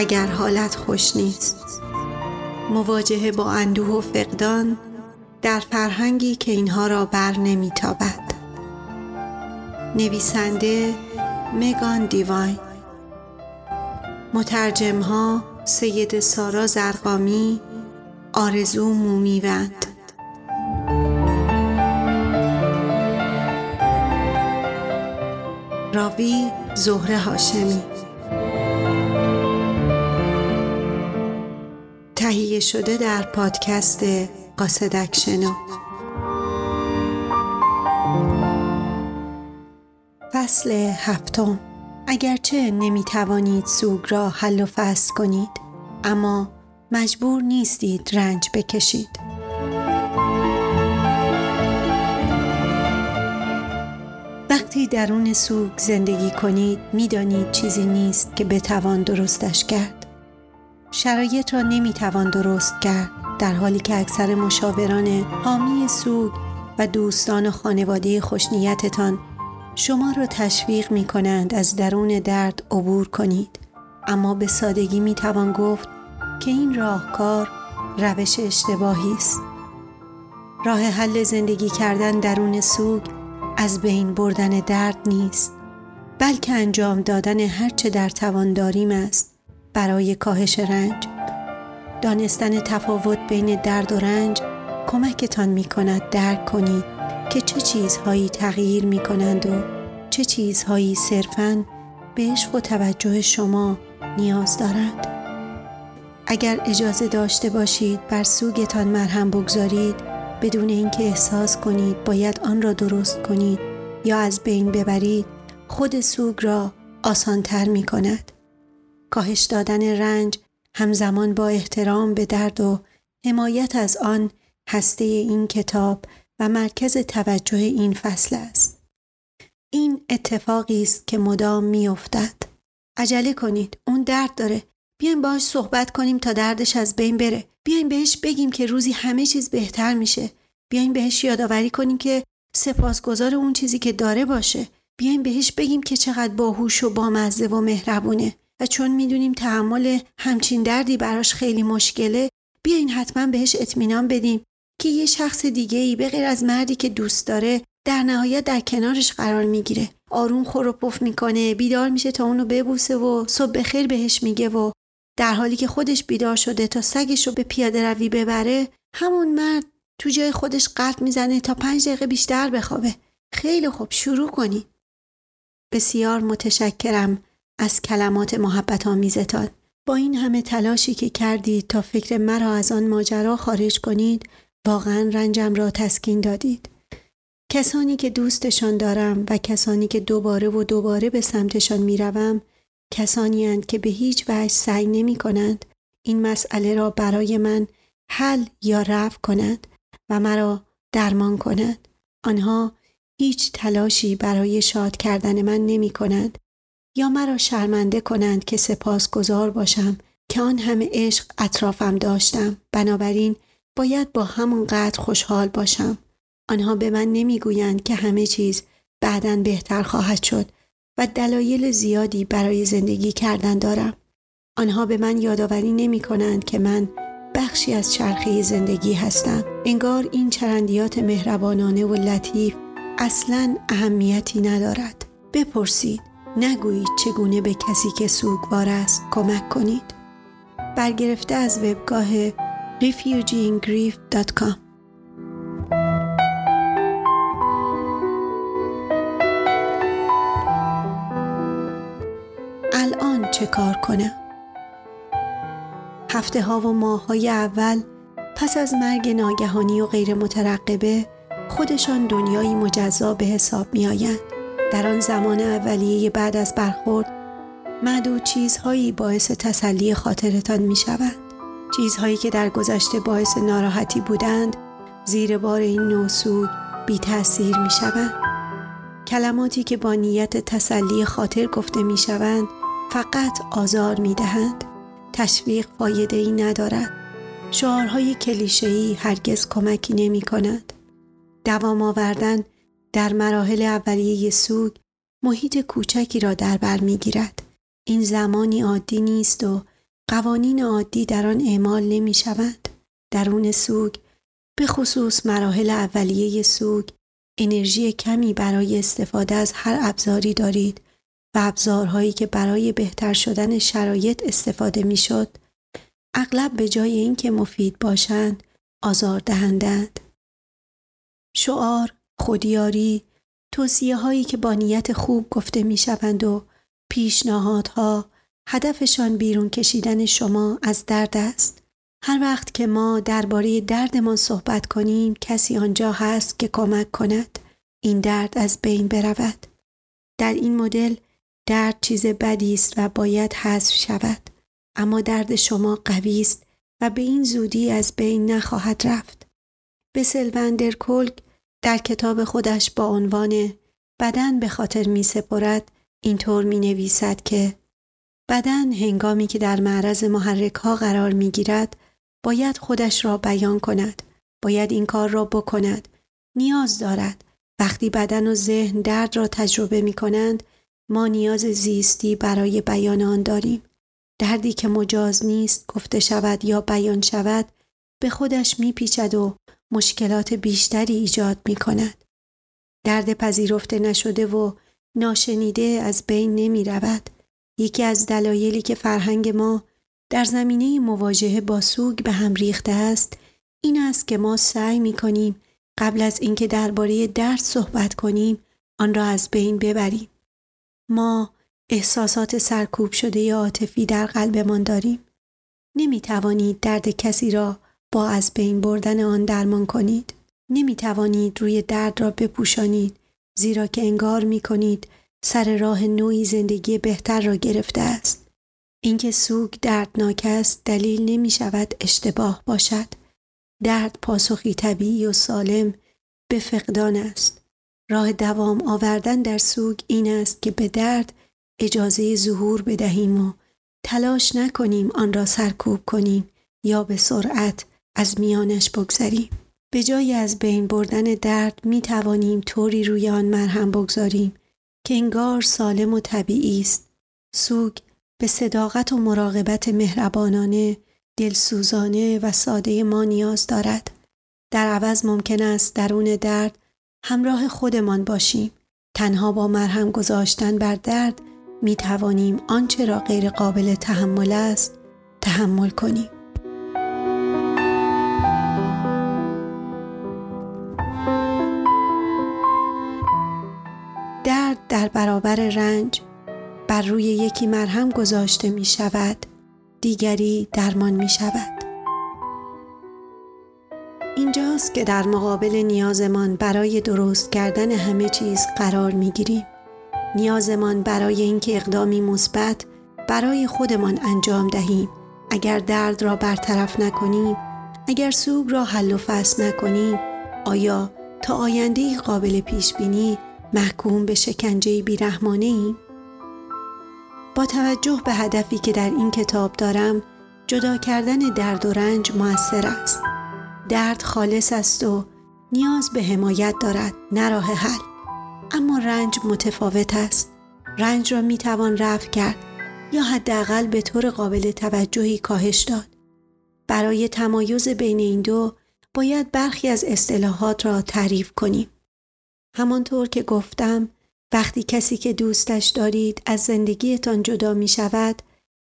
اگر حالت خوش نیست. مواجهه با اندوه و فقدان در فرهنگی که اینها را بر نمیتابد. نویسنده مگان دیواین. مترجم ها سید سارا زرقامی آرزو مومیوند. راوی زهره هاشمی. تهیه شده در پادکست قاصدک شنو فصل هفتم. اگرچه نمی توانید سوگ را حل و فصل کنید اما مجبور نیستید رنج بکشید. وقتی درون سوگ زندگی کنید می‌دانید چیزی نیست که بتوان درستش کرد. شرایط را نمی‌توان درست کرد در حالی که اکثر مشاوران حامی سوگ و دوستان و خانواده خوشنیتتان شما را تشویق می کنند از درون درد عبور کنید. اما به سادگی می توان گفت که این راهکار روش اشتباهی است. راه حل زندگی کردن درون سوگ از بین بردن درد نیست بلکه انجام دادن هرچه در توان داریم است. برای کاهش رنج دانستن تفاوت بین درد و رنج کمکتان می کند درک کنید که چه چیزهایی تغییر می کنند و چه چیزهایی صرفاً به عشق و توجه شما نیاز دارند. اگر اجازه داشته باشید بر سوگتان مرهم بگذارید بدون اینکه احساس کنید باید آن را درست کنید یا از بین ببرید خود سوگ را آسانتر می کند. کاهش دادن رنج همزمان با احترام به درد و حمایت از آن هسته این کتاب و مرکز توجه این فصل است. این اتفاقی است که مدام میافتد. عجله کنید. اون درد داره. بیاین باهاش صحبت کنیم تا دردش از بین بره. بیاین بهش بگیم که روزی همه چیز بهتر میشه. بیاین بهش یادآوری کنیم که سپاسگزار اون چیزی که داره باشه. بیاین بهش بگیم که چقدر باهوش و بامزه و مهربونه و چون می‌دونیم تحمل همچین دردی براش خیلی مشکله بیاین حتما بهش اطمینان بدیم که یه شخص دیگه ای به غیر از مردی که دوست داره در نهایت در کنارش قرار می‌گیره. آروم خور و پف می‌کنه بیدار میشه تا اونو ببوسه و صبح بخیر بهش میگه و در حالی که خودش بیدار شده تا سگش رو به پیاده روی ببره همون مرد تو جای خودش قلب می‌زنه تا پنج دقیقه بیشتر بخوابه. خیلی خوب شروع کنی. بسیار متشکرم. از کلمات محبت آمیزتان با این همه تلاشی که کردید تا فکر مرا از آن ماجرا خارج کنید واقعا رنجم را تسکین دادید. کسانی که دوستشان دارم و کسانی که دوباره و دوباره به سمتشان می‌روم کسانی هند که به هیچ وجه سعی نمی کنند این مسئله را برای من حل یا رفع کنند و مرا درمان کنند. آنها هیچ تلاشی برای شاد کردن من نمی کنند یا مرا شرمنده کنند که سپاس گذار باشم که آن همه عشق اطرافم داشتم. بنابراین باید با همون قدر خوشحال باشم. آنها به من نمی‌گویند که همه چیز بعدا بهتر خواهد شد و دلایل زیادی برای زندگی کردن دارم. آنها به من یادآوری نمی کنند که من بخشی از چرخه زندگی هستم. انگار این چرندیات مهربانانه و لطیف اصلا اهمیتی ندارد. بپرسید. نگویید چگونه به کسی که سوگوار است کمک کنید برگرفته از وبگاه refugeeingrief.com الان چه کار کنم؟ هفته ها و ماه های اول پس از مرگ ناگهانی و غیر مترقبه خودشان دنیایی مجزا به حساب می آیند. در آن زمان اولیه بعد از برخورد معدود چیزهایی باعث تسلی خاطرتان می شوند. چیزهایی که در گذشته باعث ناراحتی بودند زیر بار این نوسوگ بی تأثیر می شوند. کلماتی که با نیت تسلی خاطر گفته می شوند فقط آزار می دهند. تشویق فایده ای ندارد. شعارهای کلیشه‌ای هرگز کمکی نمی کند. دوام آوردن در مراحل اولیه سوگ محیط کوچکی را در بر می گیرد. این زمانی عادی نیست و قوانین عادی در آن اعمال نمی شوند. درون سوگ به خصوص مراحل اولیه سوگ انرژی کمی برای استفاده از هر ابزاری دارید و ابزارهایی که برای بهتر شدن شرایط استفاده می شد اغلب به جای اینکه مفید باشند آزار دهندند. شعار، خودیاری، توصیه هایی که با نیت خوب گفته می شوند و پیشنهادها هدفشان بیرون کشیدن شما از درد است. هر وقت که ما درباره دردمان صحبت کنیم کسی آنجا هست که کمک کند این درد از بین برود. در این مدل درد چیز بدی است و باید حذف شود اما درد شما قوی است و به این زودی از بین نخواهد رفت. به سلوندر کلگ در کتاب خودش با عنوان بدن به خاطر می سپرد اینطور می نویسد که بدن هنگامی که در معرض محرک ها قرار می گیرد باید خودش را بیان کند باید این کار را بکند نیاز دارد. وقتی بدن و ذهن درد را تجربه می کنند ما نیاز زیستی برای بیان آن داریم. دردی که مجاز نیست گفته شود یا بیان شود به خودش میپیچد و مشکلات بیشتری ایجاد می کند. درد پذیرفته نشده و ناشنیده از بین نمی رود. یکی از دلایلی که فرهنگ ما در زمینه مواجهه با سوگ به هم ریخته است این است که ما سعی می کنیم قبل از اینکه درباره درد صحبت کنیم آن را از بین ببریم. ما احساسات سرکوب شده عاطفی در قلبمان داریم. نمی توانید درد کسی را با از بین بردن آن درمان کنید. نمی توانید روی درد را بپوشانید زیرا که انگار می کنید سر راه نوعی زندگی بهتر را گرفته است. اینکه سوگ دردناک است دلیل نمی شود اشتباه باشد. درد پاسخی طبیعی و سالم به فقدان است. راه دوام آوردن در سوگ این است که به درد اجازه ظهور بدهیم و تلاش نکنیم آن را سرکوب کنیم یا به سرعت از میانش بگذریم. به جای از بین بردن درد می توانیم طوری روی آن مرهم بگذاریم که انگار سالم و طبیعی است. سوگ به صداقت و مراقبت مهربانانه، دلسوزانه و ساده ما نیاز دارد. در عوض ممکن است درون درد همراه خودمان باشیم. تنها با مرهم گذاشتن بر درد می توانیم آنچه را غیر قابل تحمل است تحمل کنیم. در برابر رنج بر روی یکی مرهم گذاشته می شود دیگری درمان می شود. اینجاست که در مقابل نیازمان برای درست کردن همه چیز قرار می گیریم. نیازمان برای اینکه اقدامی مثبت برای خودمان انجام دهیم. اگر درد را برطرف نکنیم اگر سوگ را حل و فصل نکنیم آیا تا آینده قابل پیش بینی محکوم به شکنجه بیرحمانه ایم؟ با توجه به هدفی که در این کتاب دارم جدا کردن درد و رنج موثر است. درد خالص است و نیاز به حمایت دارد نه راه حل. اما رنج متفاوت است. رنج را می توان رفع کرد یا حداقل به طور قابل توجهی کاهش داد. برای تمایز بین این دو باید برخی از اصطلاحات را تعریف کنیم. همانطور که گفتم وقتی کسی که دوستش دارید از زندگیتان جدا می شود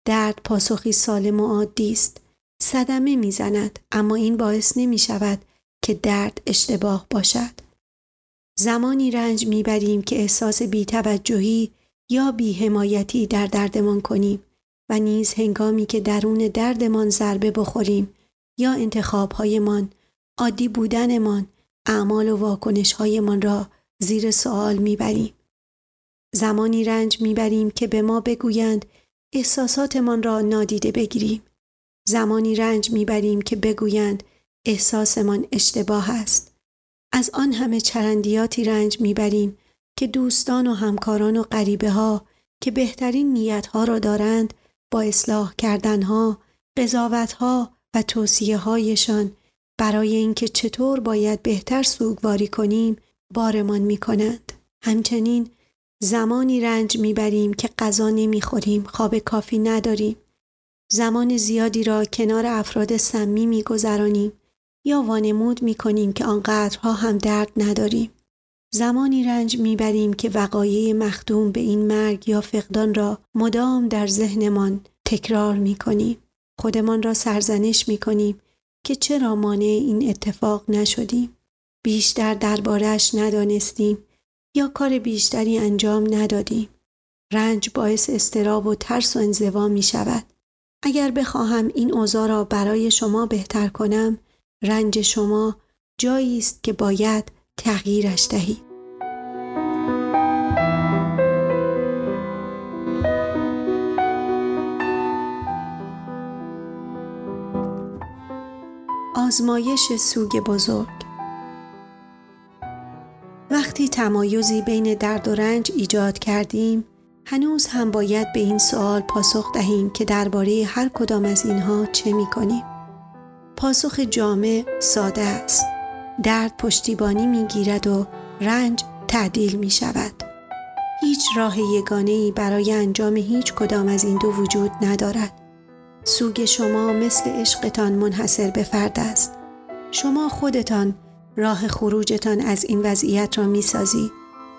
درد پاسخی سالم و عادی است. صدمه می‌زند اما این باعث نمی شود که درد اشتباه باشد. زمانی رنج می‌بریم که احساس بیتوجهی یا بیحمایتی در دردمان کنیم و نیز هنگامی که درون دردمان ضربه بخوریم یا انتخابهایمان عادی بودنمان اعمال و واکنشهایمان را زیر سوال می‌بریم. زمانی رنج می‌بریم که به ما بگویند احساساتمان را نادیده بگیریم. زمانی رنج می‌بریم که بگویند احساسمان اشتباه است. از آن همه چرندیاتی رنج می‌بریم که دوستان و همکاران و غریبه ها که بهترین نیت ها را دارند با اصلاح کردن ها، قضاوت ها و توصیه هایشان برای اینکه چطور باید بهتر سوگواری کنیم بارمان می کنند. همچنین زمانی رنج می‌بریم که غذا نمی‌خوریم خواب کافی نداریم. زمان زیادی را کنار افراد سمی میگذرانیم یا وانمود می‌کنیم که آنقدرها هم درد نداریم. زمانی رنج می‌بریم که وقایع مخدوم به این مرگ یا فقدان را مدام در ذهنمان تکرار می‌کنیم. خودمان را سرزنش می‌کنیم که چرا مانع این اتفاق نشدیم؟ بیشتر دربارهش ندانستیم یا کار بیشتری انجام ندادیم. رنج باعث استراب و ترس و انزوا می شود. اگر بخواهم این اوضاع را برای شما بهتر کنم رنج شما جایی است که باید تغییرش دهید. آزمایش سوگ بزرگ وقتی تمایزی بین درد و رنج ایجاد کردیم هنوز هم باید به این سوال پاسخ دهیم که درباره هر کدام از اینها چه می کنیم. پاسخ جامع ساده است. درد پشتیبانی می گیرد و رنج تعدیل می شود. هیچ راه یگانه برای انجام هیچ کدام از این دو وجود ندارد. سوگ شما مثل عشقتان منحصر به فرد است. شما خودتان راه خروجتان از این وضعیت را می سازید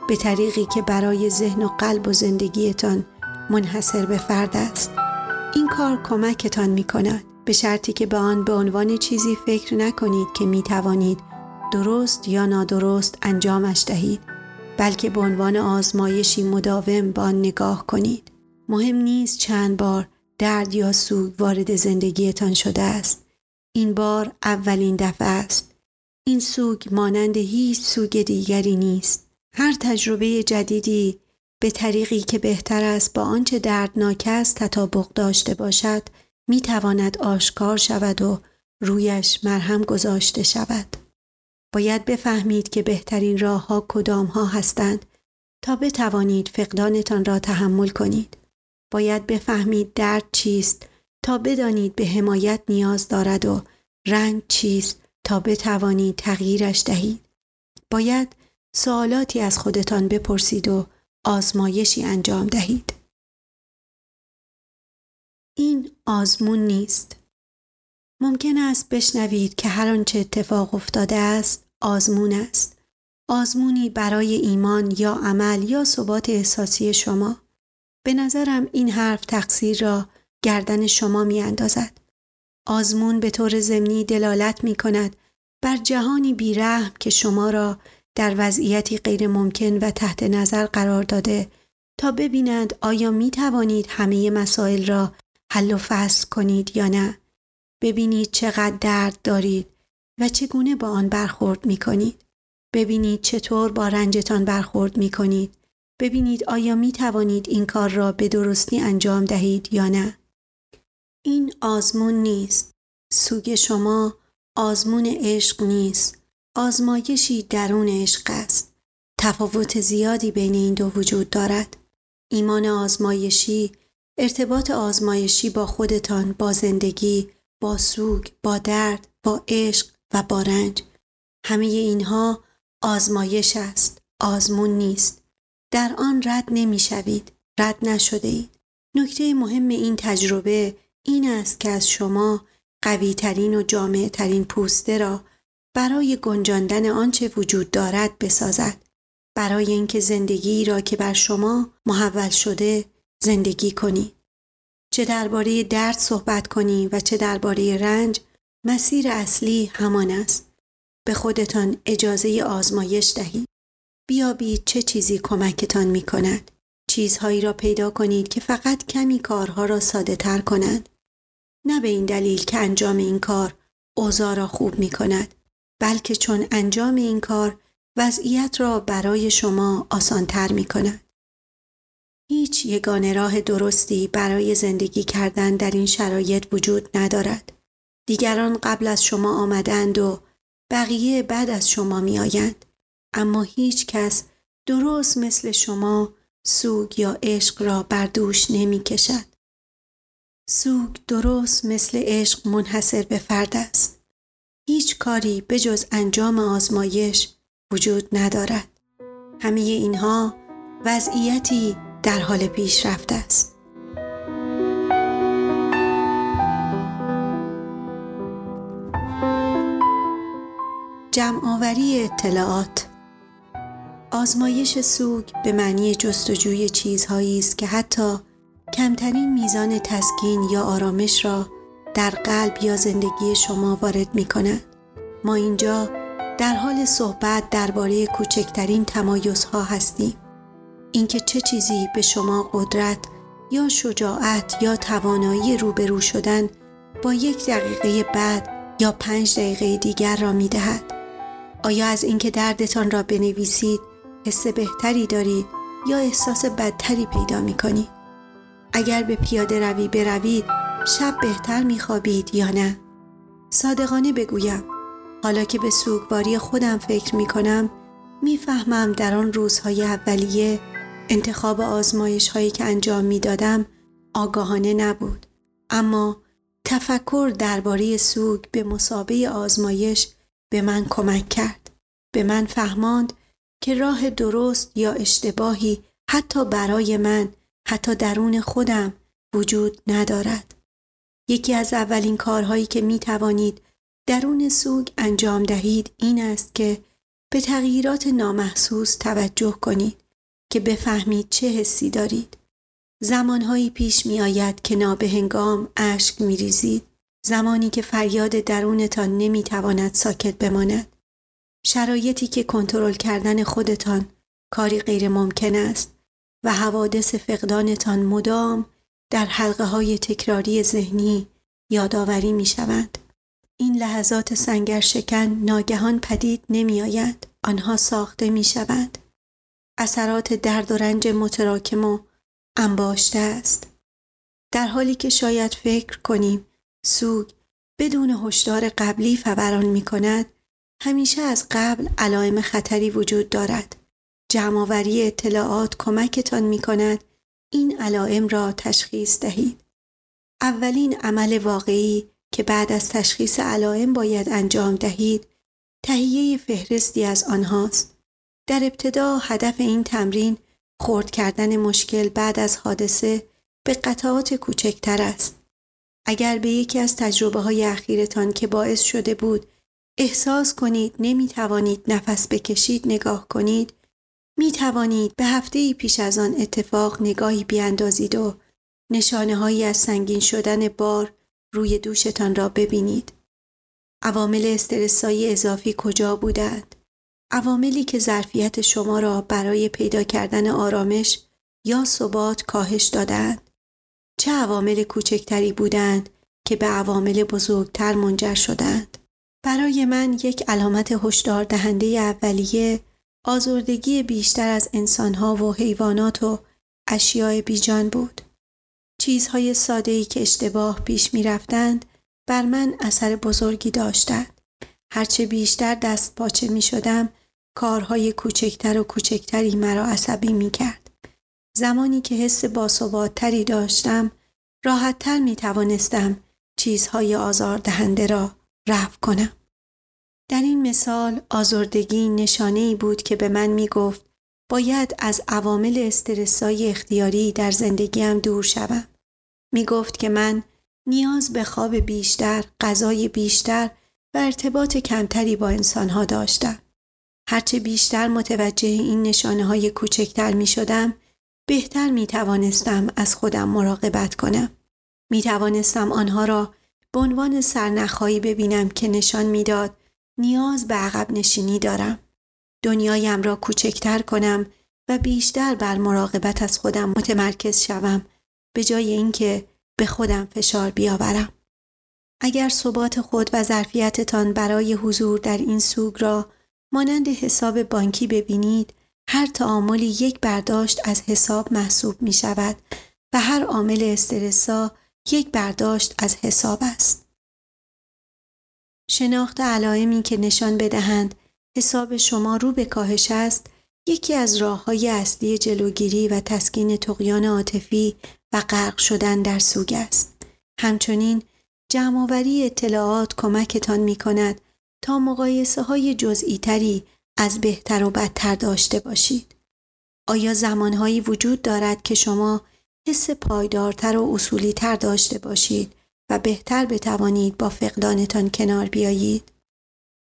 به طریقی که برای ذهن و قلب و زندگیتان منحصر به فرد است. این کار کمکتان می کند به شرطی که به آن به عنوان چیزی فکر نکنید که می توانید درست یا نادرست انجامش دهید بلکه به عنوان آزمایشی مداوم به آن نگاه کنید. مهم نیست چند بار درد یا سوگ وارد زندگیتان شده است. این بار اولین دفعه است. این سوگ مانند هیچ سوگ دیگری نیست. هر تجربه جدیدی به طریقی که بهتر است با آنچه دردناک است تطابق داشته باشد می تواند آشکار شود و رویش مرهم گذاشته شود. باید بفهمید که بهترین راه ها کدام ها هستند تا بتوانید فقدانتان را تحمل کنید. باید بفهمید درد چیست تا بدانید به حمایت نیاز دارد و رنج چیست تا بتوانید تغییرش دهید. باید سوالاتی از خودتان بپرسید و آزمایشی انجام دهید. این آزمون نیست. ممکن است بشنوید که هر آنچه اتفاق افتاده است آزمون است. آزمونی برای ایمان یا عمل یا ثبات احساسی شما. به نظرم این حرف تقصیر را گردن شما می اندازد. آزمون به طور ضمنی دلالت می کند بر جهانی بیرحم که شما را در وضعیتی غیر ممکن و تحت نظر قرار داده تا ببینند آیا می توانید همه مسائل را حل و فصل کنید یا نه. ببینید چقدر درد دارید و چگونه با آن برخورد می کنید ببینید چطور با رنجتان برخورد می کنید ببینید آیا می توانید این کار را به درستی انجام دهید یا نه. این آزمون نیست. سوگ شما آزمون عشق نیست. آزمایشی درون عشق است. تفاوت زیادی بین این دو وجود دارد. ایمان آزمایشی ارتباط آزمایشی با خودتان با زندگی با سوگ با درد با عشق و با رنج. همه اینها آزمایش است. آزمون نیست. در آن رد نمی شوید رد نشده اید نکته مهم این تجربه این است که از شما قوی ترین و جامع ترین پوسته را برای گنجاندن آنچه وجود دارد بسازد. برای اینکه زندگی را که بر شما محول شده زندگی کنی چه درباره درد صحبت کنی و چه درباره رنج مسیر اصلی همان است. به خودتان اجازه آزمایش دهید. بیابید چه چیزی کمکتان می کند چیزهایی را پیدا کنید که فقط کمی کارها را ساده تر کنند نه به این دلیل که انجام این کار اوضاع را خوب می کند بلکه چون انجام این کار وضعیت را برای شما آسانتر می کند. هیچ یگانه راه درستی برای زندگی کردن در این شرایط وجود ندارد. دیگران قبل از شما آمدند و بقیه بعد از شما می آیند. اما هیچ کس درست مثل شما سوگ یا عشق را بر دوش نمی کشد. سوگ درست مثل عشق منحصر به فرد است. هیچ کاری به جز انجام آزمایش وجود ندارد. همه اینها وضعیتی در حال پیشرفت است. جمعآوری اطلاعات آزمایش سوگ به معنی جستجوی چیزهایی است که حتی کمترین میزان تسکین یا آرامش را در قلب یا زندگی شما وارد می کند. ما اینجا در حال صحبت درباره کوچکترین تمایزها هستیم. اینکه چه چیزی به شما قدرت یا شجاعت یا توانایی روبرو شدن با یک دقیقه بعد یا پنج دقیقه دیگر را می دهد. آیا از اینکه دردتان را بنویسید حس بهتری دارید یا احساس بدتری پیدا می کنید؟ اگر به پیاده روی بروید شب بهتر می خوابید یا نه؟ صادقانه بگویم حالا که به سوگواری خودم فکر می کنم می‌فهمم در آن روزهای اولیه انتخاب آزمایش هایی که انجام می دادم آگاهانه نبود اما تفکر درباره سوگ به مسابه آزمایش به من کمک کرد به من فهماند که راه درست یا اشتباهی حتی برای من حتی درون خودم وجود ندارد یکی از اولین کارهایی که می توانید درون سوگ انجام دهید این است که به تغییرات نامحسوس توجه کنید که بفهمید چه حسی دارید. زمانهایی پیش می آید که نابهنگام اشک می ریزید. زمانی که فریاد درونتان نمی تواند ساکت بماند. شرایطی که کنترل کردن خودتان کاری غیر ممکن است و حوادث فقدانتان مدام در حلقه های تکراری ذهنی یادآوری می شوند. این لحظات سنگر شکن ناگهان پدید نمی آیند. آنها ساخته می شوند. اثرات درد و رنج متراکم و انباشته است. در حالی که شاید فکر کنیم سوگ بدون هشدار قبلی فوران می کند همیشه از قبل علائم خطری وجود دارد. جمعآوری اطلاعات کمکتان می کند این علائم را تشخیص دهید. اولین عمل واقعی که بعد از تشخیص علائم باید انجام دهید تهیه فهرستی از آنهاست. در ابتدا هدف این تمرین خورد کردن مشکل بعد از حادثه به قطعات کوچکتر است. اگر به یکی از تجربه های اخیرتان که باعث شده بود احساس کنید نمی توانید نفس بکشید نگاه کنید می توانید به هفته ای پیش از آن اتفاق نگاهی بیاندازید و نشانه هایی از سنگین شدن بار روی دوشتان را ببینید. عوامل استرسایی اضافی کجا بودند؟ عواملی که ظرفیت شما را برای پیدا کردن آرامش یا ثبات کاهش دادند؟ چه عوامل کوچکتری بودند که به عوامل بزرگتر منجر شدند؟ برای من یک علامت هشدار دهنده اولیه آزردگی بیشتر از انسانها و حیوانات و اشیاء بیجان بود. چیزهای ساده‌ای که اشتباه پیش می رفتند بر من اثر بزرگی داشتند. هرچه بیشتر دست پاچه می شدم کارهای کوچکتر و کوچکتری مرا عصبی می کرد. زمانی که حس باثباتتری داشتم راحتتر می توانستم چیزهای آزاردهنده را رفع کنم. در این مثال آزردگی نشانه ای بود که به من می گفت باید از عوامل استرسای اختیاری در زندگیم دور شوم. می گفت که من نیاز به خواب بیشتر، غذای بیشتر و ارتباط کمتری با انسانها داشتم. هرچه بیشتر متوجه این نشانه های کوچکتر می شدم، بهتر می توانستم از خودم مراقبت کنم. می توانستم آنها را به عنوان سرنخهایی ببینم که نشان می‌داد نیاز به عقب نشینی دارم. دنیایم را کوچکتر کنم و بیشتر بر مراقبت از خودم متمرکز شوم به جای اینکه به خودم فشار بیاورم. اگر ثبات خود و ظرفیتتان برای حضور در این سوگ را مانند حساب بانکی ببینید هر تعاملی یک برداشت از حساب محسوب می شود و هر عامل استرسا یک برداشت از حساب است. شناخت علائمی که نشان بدهند حساب شما رو به کاهش است یکی از راه های اصلی جلوگیری و تسکین تقیان عاطفی و غرق شدن در سوگ است. همچنین جمعآوری اطلاعات کمکتان می کند تا مقایسه های جزئی تری از بهتر و بدتر داشته باشید. آیا زمانهایی وجود دارد که شما حس پایدارتر و اصولی تر داشته باشید و بهتر بتوانید با فقدانتان کنار بیایید؟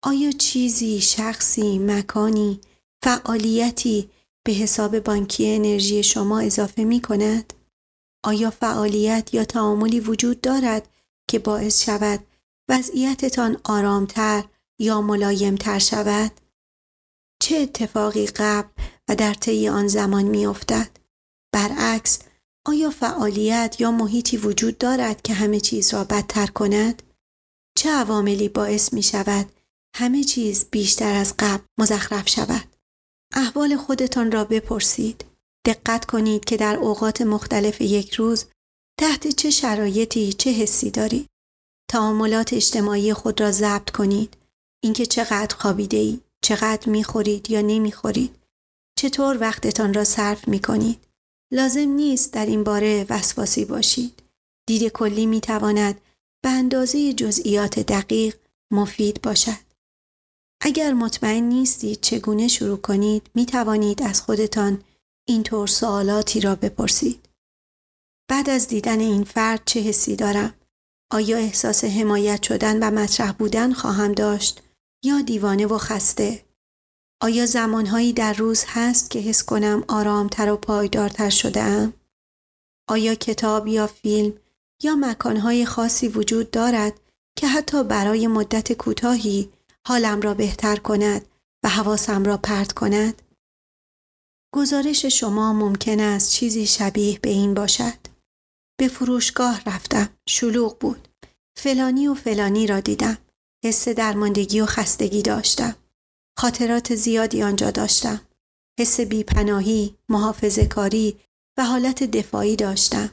آیا چیزی، شخصی، مکانی، فعالیتی به حساب بانکی انرژی شما اضافه می کند؟ آیا فعالیت یا تعاملی وجود دارد که باعث شود وضعیتتان آرامتر یا ملایمتر شود؟ چه اتفاقی قبل و در طی آن زمان می افتد؟ برعکس آیا فعالیت یا محیطی وجود دارد که همه چیز را بدتر کند؟ چه عواملی باعث می شود همه چیز بیشتر از قبل مزخرف شود؟ احوال خودتان را بپرسید. دقت کنید که در اوقات مختلف یک روز تحت چه شرایطی چه حسی دارید. تعاملات اجتماعی خود را ضبط کنید. اینکه چقدر خوابیده ای، چقدر می‌خورید یا نمی‌خورید، چطور وقتتان را صرف می کنید. لازم نیست در این باره وسواسی باشید. دید کلی می تواند به اندازه جزئیات دقیق مفید باشد. اگر مطمئن نیستید چگونه شروع کنید می توانید از خودتان اینطور سوالاتی را بپرسید. بعد از دیدن این فرد چه حسی دارم؟ آیا احساس حمایت شدن و مطرح بودن خواهم داشت یا دیوانه و خسته؟ آیا زمانهایی در روز هست که حس کنم آرامتر و پایدارتر شده ام؟ آیا کتاب یا فیلم یا مکانهای خاصی وجود دارد که حتی برای مدت کوتاهی حالم را بهتر کند و حواسم را پرت کند؟ گزارش شما ممکن است چیزی شبیه به این باشد. به فروشگاه رفتم. شلوغ بود. فلانی و فلانی را دیدم. حس درماندگی و خستگی داشتم. خاطرات زیادی آنجا داشتم. حس بیپناهی، محافظه کاری و حالت دفاعی داشتم.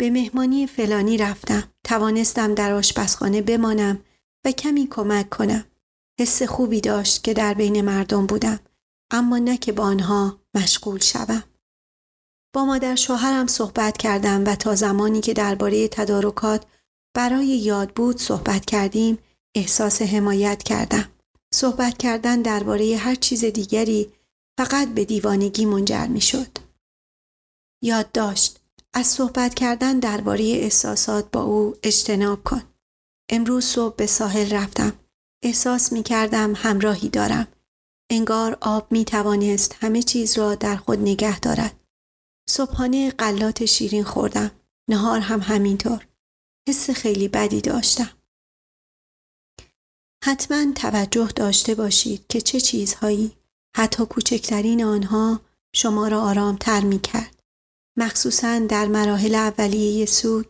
به مهمانی فلانی رفتم. توانستم در آشپزخانه بمانم و کمی کمک کنم. حس خوبی داشت که در بین مردم بودم. اما نه که با آنها مشغول شوم. با مادر شوهرم صحبت کردم و تا زمانی که درباره تدارکات برای یاد بود صحبت کردیم احساس حمایت کردم. صحبت کردن درباره هر چیز دیگری فقط به دیوانگی منجر می شد. یاد داشت از صحبت کردن درباره احساسات با او اجتناب کن. امروز صبح به ساحل رفتم. احساس می کردم همراهی دارم. انگار آب می توانست همه چیز را در خود نگه دارد. صبحانه قلات شیرین خوردم. نهار هم همینطور. حس خیلی بدی داشتم. حتما توجه داشته باشید که چه چیزهایی حتی کوچکترین آنها شما را آرامتر می کرد. مخصوصا در مراحل اولیه سوگ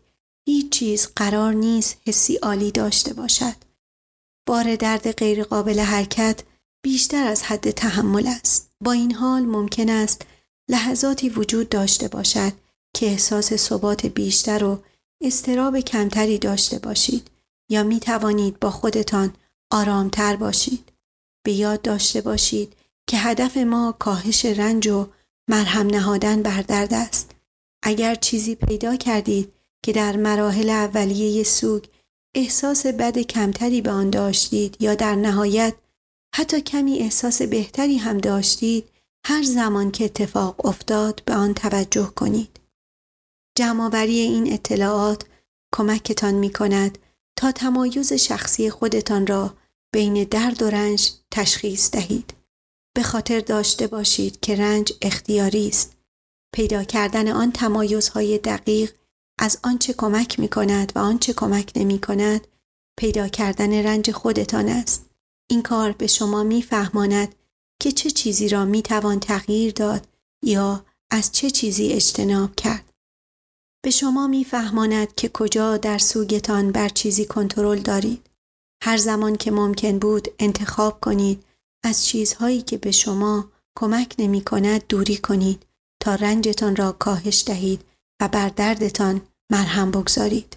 هیچ چیز قرار نیست حسی عالی داشته باشد. بار درد غیرقابل حرکت بیشتر از حد تحمل است. با این حال ممکن است لحظاتی وجود داشته باشد که احساس ثبات بیشتر و استراب کمتری داشته باشید یا می توانید با خودتان آرامتر باشید. به یاد داشته باشید که هدف ما کاهش رنج و مرهم نهادن بر درد است. اگر چیزی پیدا کردید که در مراحل اولیه سوگ احساس بد کمتری به آن داشتید یا در نهایت حتی کمی احساس بهتری هم داشتید هر زمان که اتفاق افتاد به آن توجه کنید. جمعآوری این اطلاعات کمکتان می کند تا تمایز شخصی خودتان را بین درد و رنج تشخیص دهید. به خاطر داشته باشید که رنج اختیاری است. پیدا کردن آن تمایزهای دقیق از آنچه کمک می کند و آنچه کمک نمی کند پیدا کردن رنج خودتان است. این کار به شما میفهماند که چه چیزی را می توان تغییر داد یا از چه چیزی اجتناب کرد. به شما میفهماند که کجا در سوگتان بر چیزی کنترل دارید. هر زمان که ممکن بود انتخاب کنید از چیزهایی که به شما کمک نمی کند دوری کنید تا رنجتان را کاهش دهید و بر دردتان مرهم بگذارید.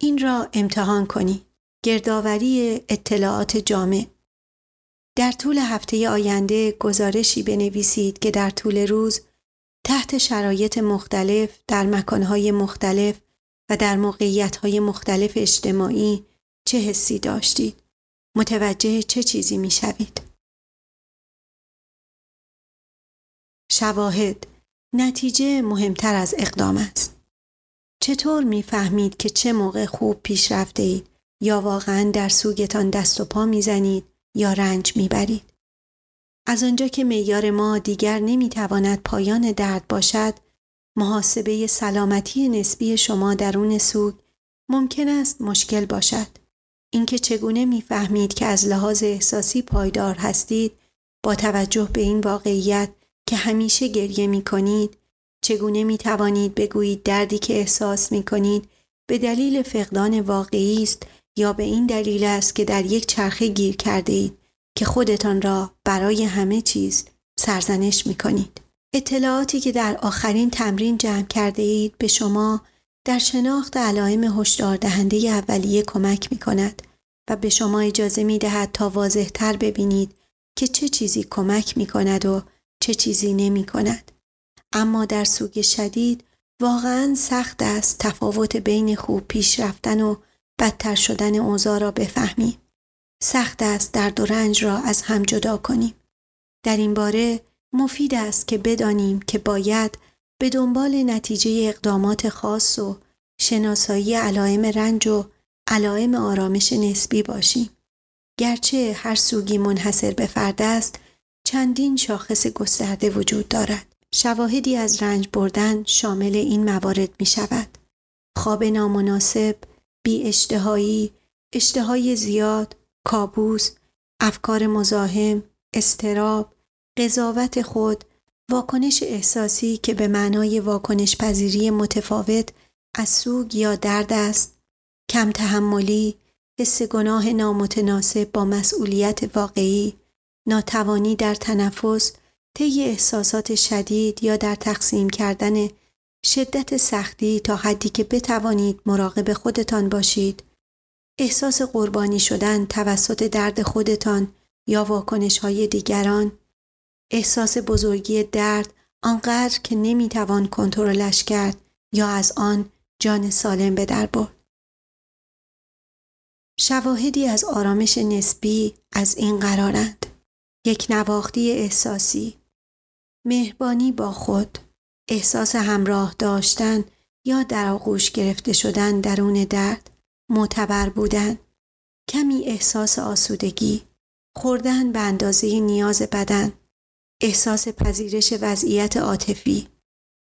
این را امتحان کنید. گردآوری اطلاعات جامع در طول هفته آینده گزارشی بنویسید که در طول روز تحت شرایط مختلف در مکانهای مختلف و در موقعیتهای مختلف اجتماعی چه حسی داشتید؟ متوجه چه چیزی می شوید؟ شواهد نتیجه مهمتر از اقدام است. چطور می‌فهمید که چه موقع خوب پیش رفته اید یا واقعا در سوگتان دست و پا می‌زنید یا رنج می‌برید؟ از آنجا که میار ما دیگر نمی‌تواند پایان درد باشد، محاسبه سلامتی نسبی شما درون سوگ ممکن است مشکل باشد. اینکه چگونه می‌فهمید که از لحاظ احساسی پایدار هستید با توجه به این واقعیت که همیشه گریه می کنید چگونه می توانید بگویید دردی که احساس می کنید به دلیل فقدان واقعی است یا به این دلیل است که در یک چرخه گیر کرده اید که خودتان را برای همه چیز سرزنش می کنید. اطلاعاتی که در آخرین تمرین جمع کرده اید به شما در شناخت علائم هشدار دهنده اولیه کمک می کند و به شما اجازه می دهد تا واضح تر ببینید که چه چیزی کمک می کند و چه چیزی نمی کند. اما در سوگ شدید واقعا سخت است تفاوت بین خوب پیش رفتن و بدتر شدن اوضاع را بفهمیم. سخت است درد و رنج را از هم جدا کنیم. در این باره مفید است که بدانیم که باید به دنبال نتیجه اقدامات خاص و شناسایی علائم رنج و علائم آرامش نسبی باشیم. گرچه هر سوگی منحصر به فرد است، چندین شاخص گسترده وجود دارد. شواهدی از رنج بردن شامل این موارد می شود. خواب نامناسب، بی اشتهایی، اشتهای زیاد، کابوس، افکار مزاحم، استراب، قضاوت خود، واکنش احساسی که به معنای واکنش پذیری متفاوت از سوگ یا درد است، کم تحملی، حس گناه نامتناسب با مسئولیت واقعی، ناتوانی در تنفس، طی احساسات شدید یا در تقسیم کردن شدت سختی تا حدی که بتوانید مراقب خودتان باشید، احساس قربانی شدن توسط درد خودتان یا واکنش های دیگران، احساس بزرگی درد آنقدر که نمی‌توان کنترلش کرد یا از آن جان سالم به در برد. شواهدی از آرامش نسبی از این قرارند. یک نواختی احساسی، مهربانی با خود، احساس همراه داشتن یا در آغوش گرفته شدن درون درد، معتبر بودن، کمی احساس آسودگی، خوردن به اندازه نیاز بدن، احساس پذیرش وضعیت عاطفی.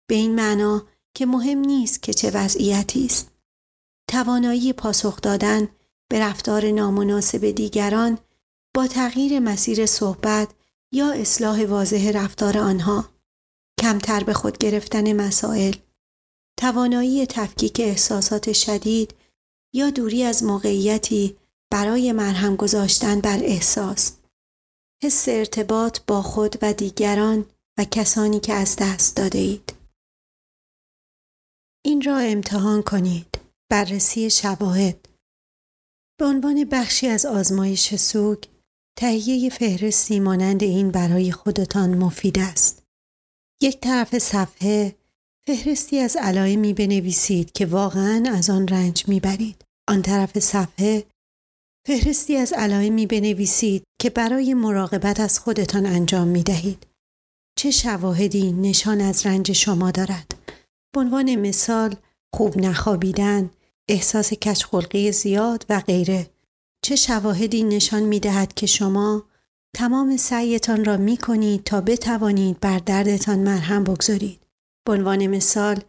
به این معنا که مهم نیست که چه وضعیتی است. توانایی پاسخ دادن به رفتار نامناسب دیگران با تغییر مسیر صحبت یا اصلاح واضح رفتار آنها. کمتر به خود گرفتن مسائل. توانایی تفکیک احساسات شدید یا دوری از موقعیتی برای مرهم گذاشتن بر احساس. حس ارتباط با خود و دیگران و کسانی که از دست داده اید. این را امتحان کنید. بررسی شواهد به عنوان بخشی از آزمایش سوگ تهیه فهرستی مانند این برای خودتان مفید است. یک طرف صفحه فهرستی از علائمی بنویسید که واقعا از آن رنج می‌برید. آن طرف صفحه فهرستی از علائمی بنویسید که برای مراقبت از خودتان انجام می دهید. چه شواهدی نشان از رنج شما دارد؟ به عنوان مثال خوب نخوابیدن، احساس کچخلقی زیاد و غیره. چه شواهدی نشان می دهد که شما تمام سعیتان را می کنید تا بتوانید بر دردتان مرهم بگذارید. به عنوان مثال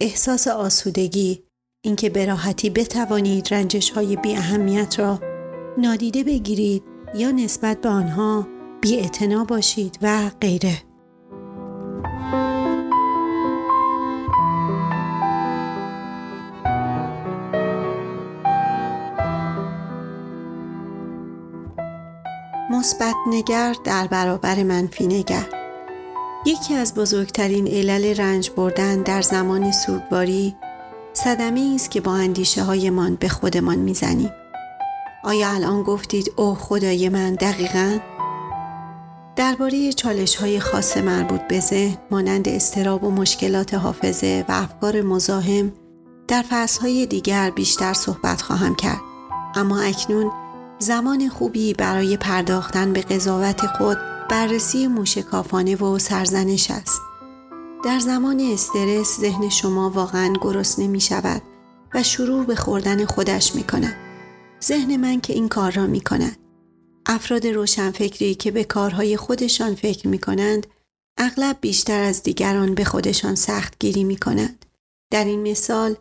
احساس آسودگی اینکه به راحتی بتوانید رنجش های بی اهمیت را نادیده بگیرید یا نسبت به آنها بی باشید و غیره. مثبت نگر در برابر منفی نگر یکی از بزرگترین علل رنج بردن در زمان سوگواری صدمه است که با اندیشه هایمان به خودمان می‌زنیم آیا الان گفتید اوه خدای من دقیقا؟ درباره چالش های خاص مربوط به ذهن مانند استراب و مشکلات حافظه و افکار مزاحم در های دیگر بیشتر صحبت خواهم کرد اما اکنون زمان خوبی برای پرداختن به قضاوت خود بررسی موشکافانه و سرزنش است. در زمان استرس ذهن شما واقعا گرسنه می شود و شروع به خوردن خودش می کند. ذهن من که این کار را می کند. افراد روشنفکری که به کارهای خودشان فکر می کنند اغلب بیشتر از دیگران به خودشان سخت گیری می کنند. در این مثال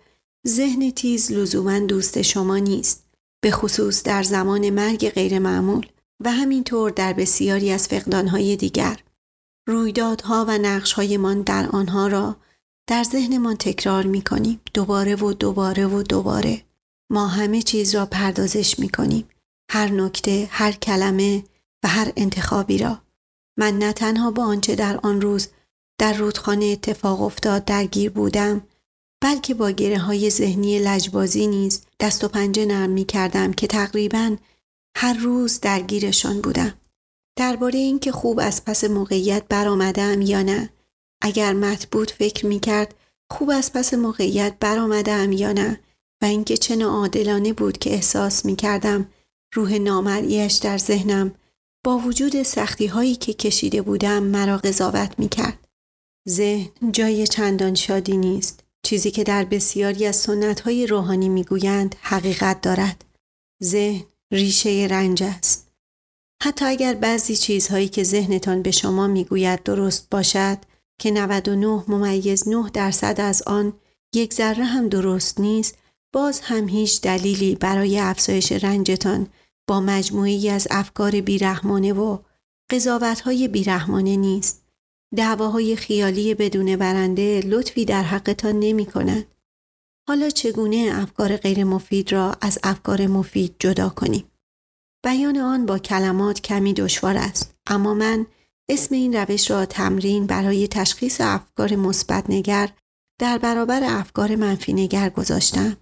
ذهن تیز لزوما دوست شما نیست به خصوص در زمان مرگ غیرمعمول و همینطور در بسیاری از فقدانهای دیگر رویدادها و نقشهایمان در آنها را در ذهنمان تکرار می کنیم دوباره و دوباره و دوباره ما همه چیز را پردازش می کنیم هر نکته، هر کلمه و هر انتخابی را من نه تنها با آنچه در آن روز در رودخانه اتفاق افتاد درگیر بودم بلکه با گره های ذهنی لجبازی نیز دست و پنجه نرم می کردم که تقریبا هر روز درگیرشان بودم. درباره اینکه خوب از پس موقعیت برآمدم یا نه اگر مت بود فکر می کرد خوب از پس موقعیت برآمدم یا نه و اینکه چه عادلانه بود که احساس می کردم روح نامرئیش در ذهنم با وجود سختی هایی که کشیده بودم مرا قضاوت می کرد. ذهن جای چندان شادی نیست. چیزی که در بسیاری از سنت های روحانی می گویند حقیقت دارد. ذهن ریشه رنج است. حتی اگر بعضی چیزهایی که ذهنتان به شما می‌گوید درست باشد که 99 ممیز 9 درصد از آن یک ذره هم درست نیست باز هم هیچ دلیلی برای افزایش رنجتان با مجموعی از افکار بیرحمانه و قضاوتهای بیرحمانه نیست. دعواهای خیالی بدون برنده لطفی در حقتان نمی کند. حالا چگونه افکار غیر مفید را از افکار مفید جدا کنیم؟ بیان آن با کلمات کمی دشوار است اما من اسم این روش را تمرین برای تشخیص افکار مثبت نگر در برابر افکار منفی نگر گذاشتم.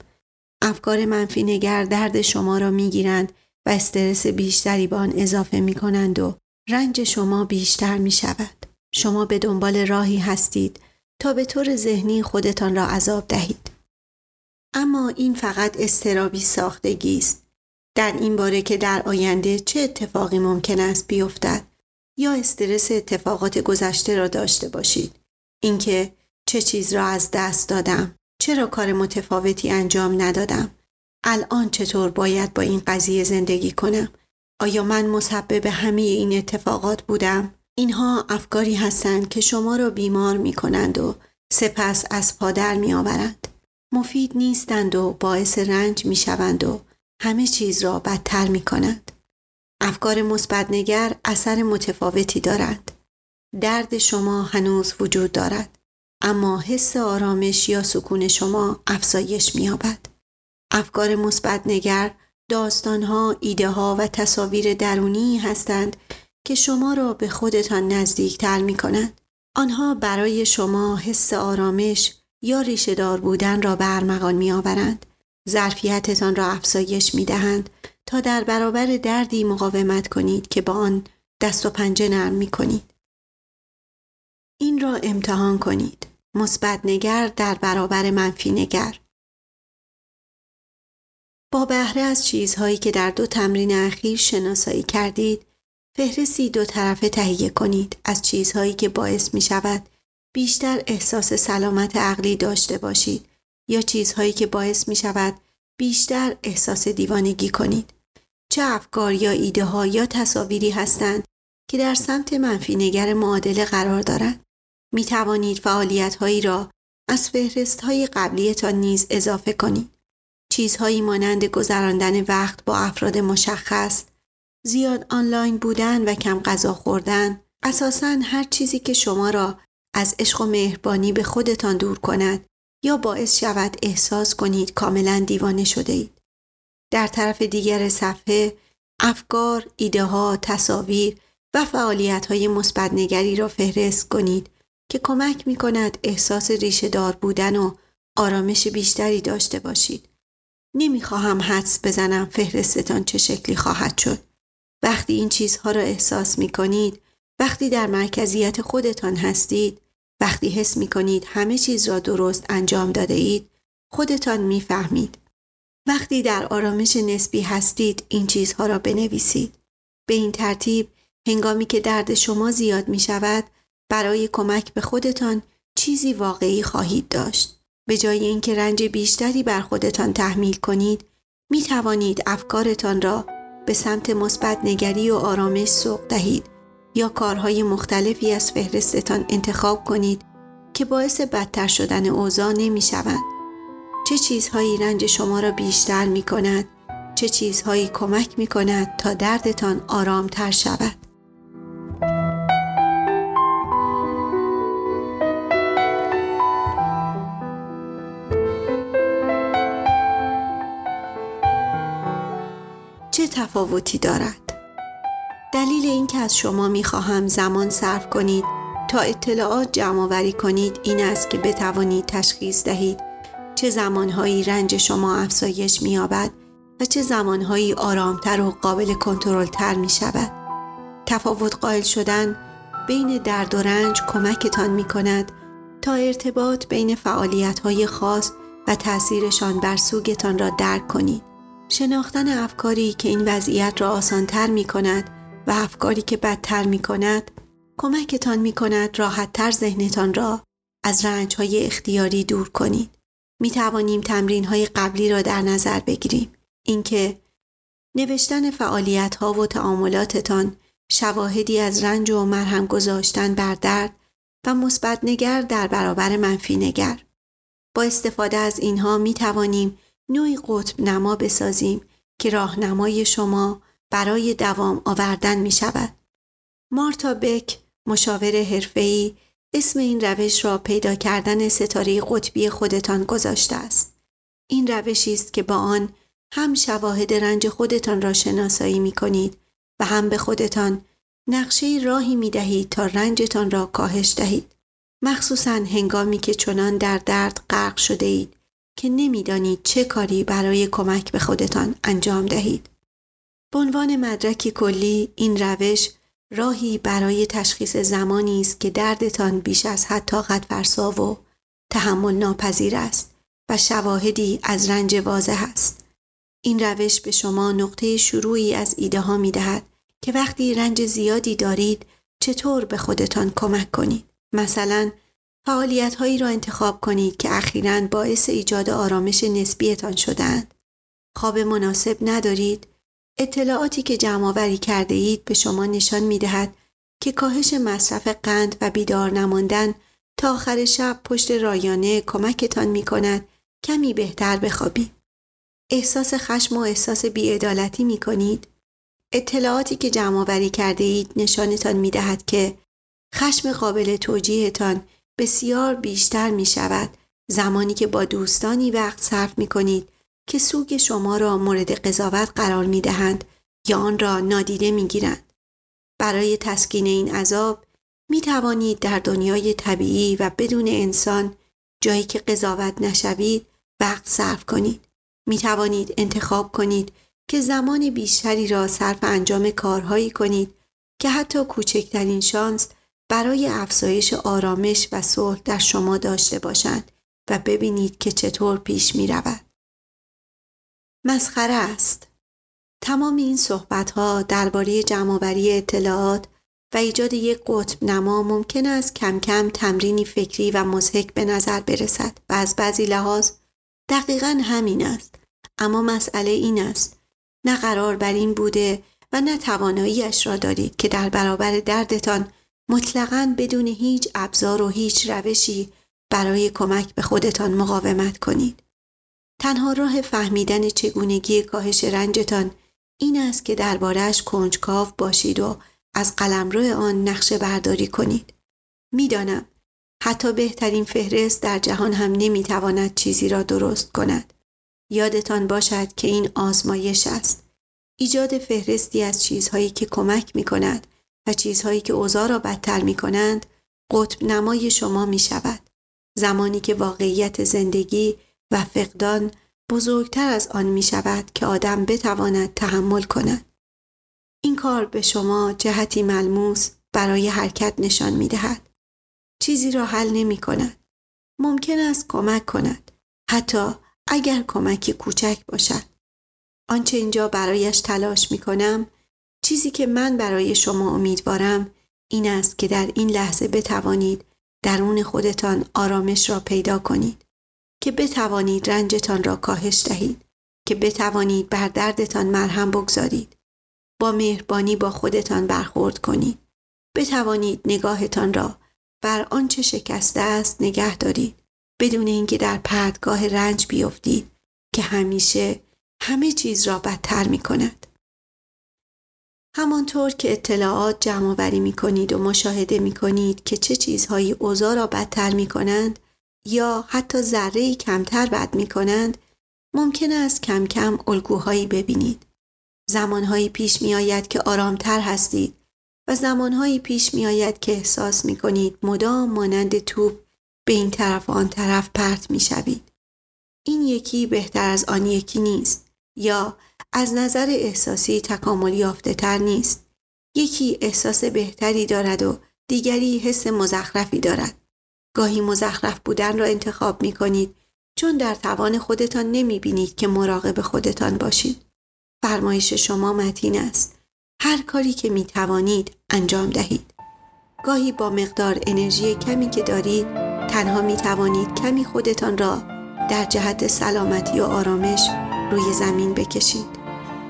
افکار منفی نگر درد شما را می گیرند و استرس بیشتری به آن اضافه می کنند و رنج شما بیشتر می شود. شما به دنبال راهی هستید تا به طور ذهنی خودتان را عذاب دهید. اما این فقط استرابی ساختگی است. در این باره که در آینده چه اتفاقی ممکن است بیفتد یا استرس اتفاقات گذشته را داشته باشید. اینکه چه چیز را از دست دادم، چرا کار متفاوتی انجام ندادم، الان چطور باید با این قضیه زندگی کنم؟ آیا من مسبب همه این اتفاقات بودم؟ اینها افکاری هستند که شما را بیمار می کنند و سپس از پادر می آورند. مفید نیستند و باعث رنج می شوند و همه چیز را بدتر می کنند. افکار مثبتنگر اثر متفاوتی دارند. درد شما هنوز وجود دارد اما حس آرامش یا سکون شما افزایش می‌یابد. افکار مثبت نگر داستانها، ایده ها و تصاویر درونی هستند که شما را به خودتان نزدیکتر می کنند. آنها برای شما حس آرامش یا ریشهدار بودن را برمغان می آورند. ظرفیتتان را افزایش می دهند تا در برابر دردی مقاومت کنید که با آن دست و پنجه نرم می کنید. این را امتحان کنید. مثبت نگر در برابر منفی نگر. با بهره از چیزهایی که در دو تمرین اخیر شناسایی کردید فهرستی دو طرفه تهیه کنید از چیزهایی که باعث می شود بیشتر احساس سلامت عقلی داشته باشید یا چیزهایی که باعث می شود بیشتر احساس دیوانگی کنید. چه افکار یا ایده ها یا تصاویری هستند که در سمت منفی نگر معادله قرار دارند. می توانید فعالیت هایی را از فهرست های قبلیتان نیز اضافه کنید. چیزهایی مانند گذراندن وقت با افراد مشخص، زیاد آنلاین بودن و کم غذا خوردن، اساساً هر چیزی که شما را از عشق و مهربانی به خودتان دور کند یا باعث شود احساس کنید کاملا دیوانه شده اید. در طرف دیگر صفحه افکار، ایده ها، تصاویر و فعالیت های مثبت نگری را فهرست کنید که کمک می کند احساس ریشه دار بودن و آرامش بیشتری داشته باشید. نمی‌خواهم حدس بزنم فهرستتان چه شکلی خواهد شد. وقتی این چیزها را احساس می کنید، وقتی در مرکزیت خودتان هستید، وقتی حس می کنید همه چیز را درست انجام داده اید، خودتان می فهمید. وقتی در آرامش نسبی هستید این چیزها را بنویسید. به این ترتیب هنگامی که درد شما زیاد می شود برای کمک به خودتان چیزی واقعی خواهید داشت. به جای اینکه رنج بیشتری بر خودتان تحمیل کنید می توانید افکارتان را به سمت مثبت نگری و آرامش سوق دهید یا کارهای مختلفی از فهرستتان انتخاب کنید که باعث بدتر شدن اوضاع نمی شوند. چه چیزهایی رنج شما را بیشتر می کند؟ چه چیزهایی کمک می کند تا دردتان آرامتر شود؟ تفاوتی دارد؟ دلیل اینکه از شما می خواهم زمان صرف کنید تا اطلاعات جمع کنید این است که بتوانید تشخیص دهید چه زمانهایی رنج شما افزایش می‌یابد و چه زمانهایی آرامتر و قابل کنترلتر می شود. تفاوت قائل شدن بین درد و رنج کمکتان می کند تا ارتباط بین فعالیت های خاص و تاثیرشان بر سوگتان را درک کنید. شناختن افکاری که این وضعیت را آسانتر می کند و افکاری که بدتر می کند کمکتان می کند راحتتر ذهنتان را از رنج های اختیاری دور کنید. می توانیم تمرین های قبلی را در نظر بگیریم. اینکه نوشتن فعالیت ها و تعاملاتتان شواهدی از رنج و مرهم گذاشتن بر درد و مثبت نگر در برابر منفی نگر. با استفاده از اینها می توانیم نوعی قطب نما بسازیم که راهنمای شما برای دوام آوردن می شود. مارتا بک مشاور حرفه‌ای اسم این روش را پیدا کردن ستاره قطبی خودتان گذاشته است. این روشی است که با آن هم شواهد رنج خودتان را شناسایی می کنید و هم به خودتان نقشه راهی می دهید تا رنجتان را کاهش دهید. مخصوصا هنگامی که چنان در درد غرق شده اید که نمی‌دانید چه کاری برای کمک به خودتان انجام دهید. به عنوان مدرکی کلی این روش راهی برای تشخیص زمانی است که دردتان بیش از حد طاقت فرسا و تحمل ناپذیر است و شواهدی از رنج واضح است. این روش به شما نقطه شروعی از ایده ها می دهد که وقتی رنج زیادی دارید چطور به خودتان کمک کنید. مثلا فعالیت هایی را انتخاب کنید که اخیرا باعث ایجاد آرامش نسبیتان شدند. خواب مناسب ندارید اطلاعاتی که جمع کرده اید به شما نشان می دهد که کاهش مصرف قند و بیدار نماندن تا آخر شب پشت رایانه کمکتان می کند کمی بهتر بخوابید. احساس خشم و احساس بیعدالتی می کنید. اطلاعاتی که جمع کرده اید نشانتان می دهد که خشم قابل توجیهتان بسیار بیشتر می شود زمانی که با دوستانی وقت صرف می کنید که سوگ شما را مورد قضاوت قرار می دهند یا آن را نادیده می گیرند. برای تسکین این عذاب می توانید در دنیای طبیعی و بدون انسان جایی که قضاوت نشوید وقت صرف کنید. می توانید انتخاب کنید که زمان بیشتری را صرف انجام کارهایی کنید که حتی کوچکترین شانس برای افزایش آرامش و صلح در شما داشته باشند و ببینید که چطور پیش می رود. مسخره است. تمام این صحبت ها درباره جمعآوری اطلاعات و ایجاد یک قطب نما ممکن است کم کم تمرینی فکری و مزهک به نظر برسد و از بعضی لحاظ دقیقا همین است. اما مسئله این است نه قرار بر این بوده و نه تواناییش را دارید که در برابر دردتان مطلقا بدون هیچ ابزار و هیچ روشی برای کمک به خودتان مقاومت کنید. تنها راه فهمیدن چگونگی کاهش رنجتان این است که دربارهش کنجکاو باشید و از قلمرو آن نقشه برداری کنید. می‌دانم حتی بهترین فهرست در جهان هم نمی‌تواند چیزی را درست کند. یادتان باشد که این آزمایش است. ایجاد فهرستی از چیزهایی که کمک می کند و چیزهایی که اوضاع را بدتر می کنند قطب نمای شما می شود. زمانی که واقعیت زندگی و فقدان بزرگتر از آن می شود که آدم بتواند تحمل کند. این کار به شما جهتی ملموس برای حرکت نشان می دهد. چیزی را حل نمی کند. ممکن است کمک کند. حتی اگر کمکی کوچک باشد. آنچه اینجا برایش تلاش می کنم چیزی که من برای شما امیدوارم این است که در این لحظه بتوانید درون خودتان آرامش را پیدا کنید که بتوانید رنجتان را کاهش دهید که بتوانید بر دردتان مرهم بگذارید. با مهربانی با خودتان برخورد کنید. بتوانید نگاهتان را بر آنچه شکسته است نگه دارید. بدون اینکه در پردگاه رنج بیفتید که همیشه همه چیز را بدتر می کند. همانطور که اطلاعات جمع آوری می کنید و مشاهده می کنید که چه چیزهایی اوضاع را بدتر می کنند یا حتی ذره کمتر بد می کنند ممکن است کم کم الگوهایی ببینید. زمانهایی پیش می آید که آرامتر هستید و زمانهایی پیش می آید که احساس می کنید مدام مانند توپ به این طرف و آن طرف پرت می شوید. این یکی بهتر از آن یکی نیست یا از نظر احساسی تکامل یافته تر نیست. یکی احساس بهتری دارد و دیگری حس مزخرفی دارد. گاهی مزخرف بودن را انتخاب می کنید چون در توان خودتان نمی بینید که مراقب خودتان باشید. فرمایش شما متین است. هر کاری که می توانید انجام دهید. گاهی با مقدار انرژی کمی که دارید تنها می توانید کمی خودتان را در جهت سلامتی و آرامش روی زمین بکشید.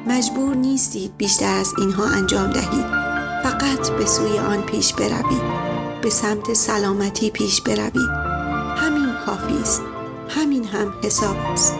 مجبور نیستید بیشتر از اینها انجام دهید. فقط به سوی آن پیش بروید. به سمت سلامتی پیش بروید. همین کافی است. همین هم حساب است.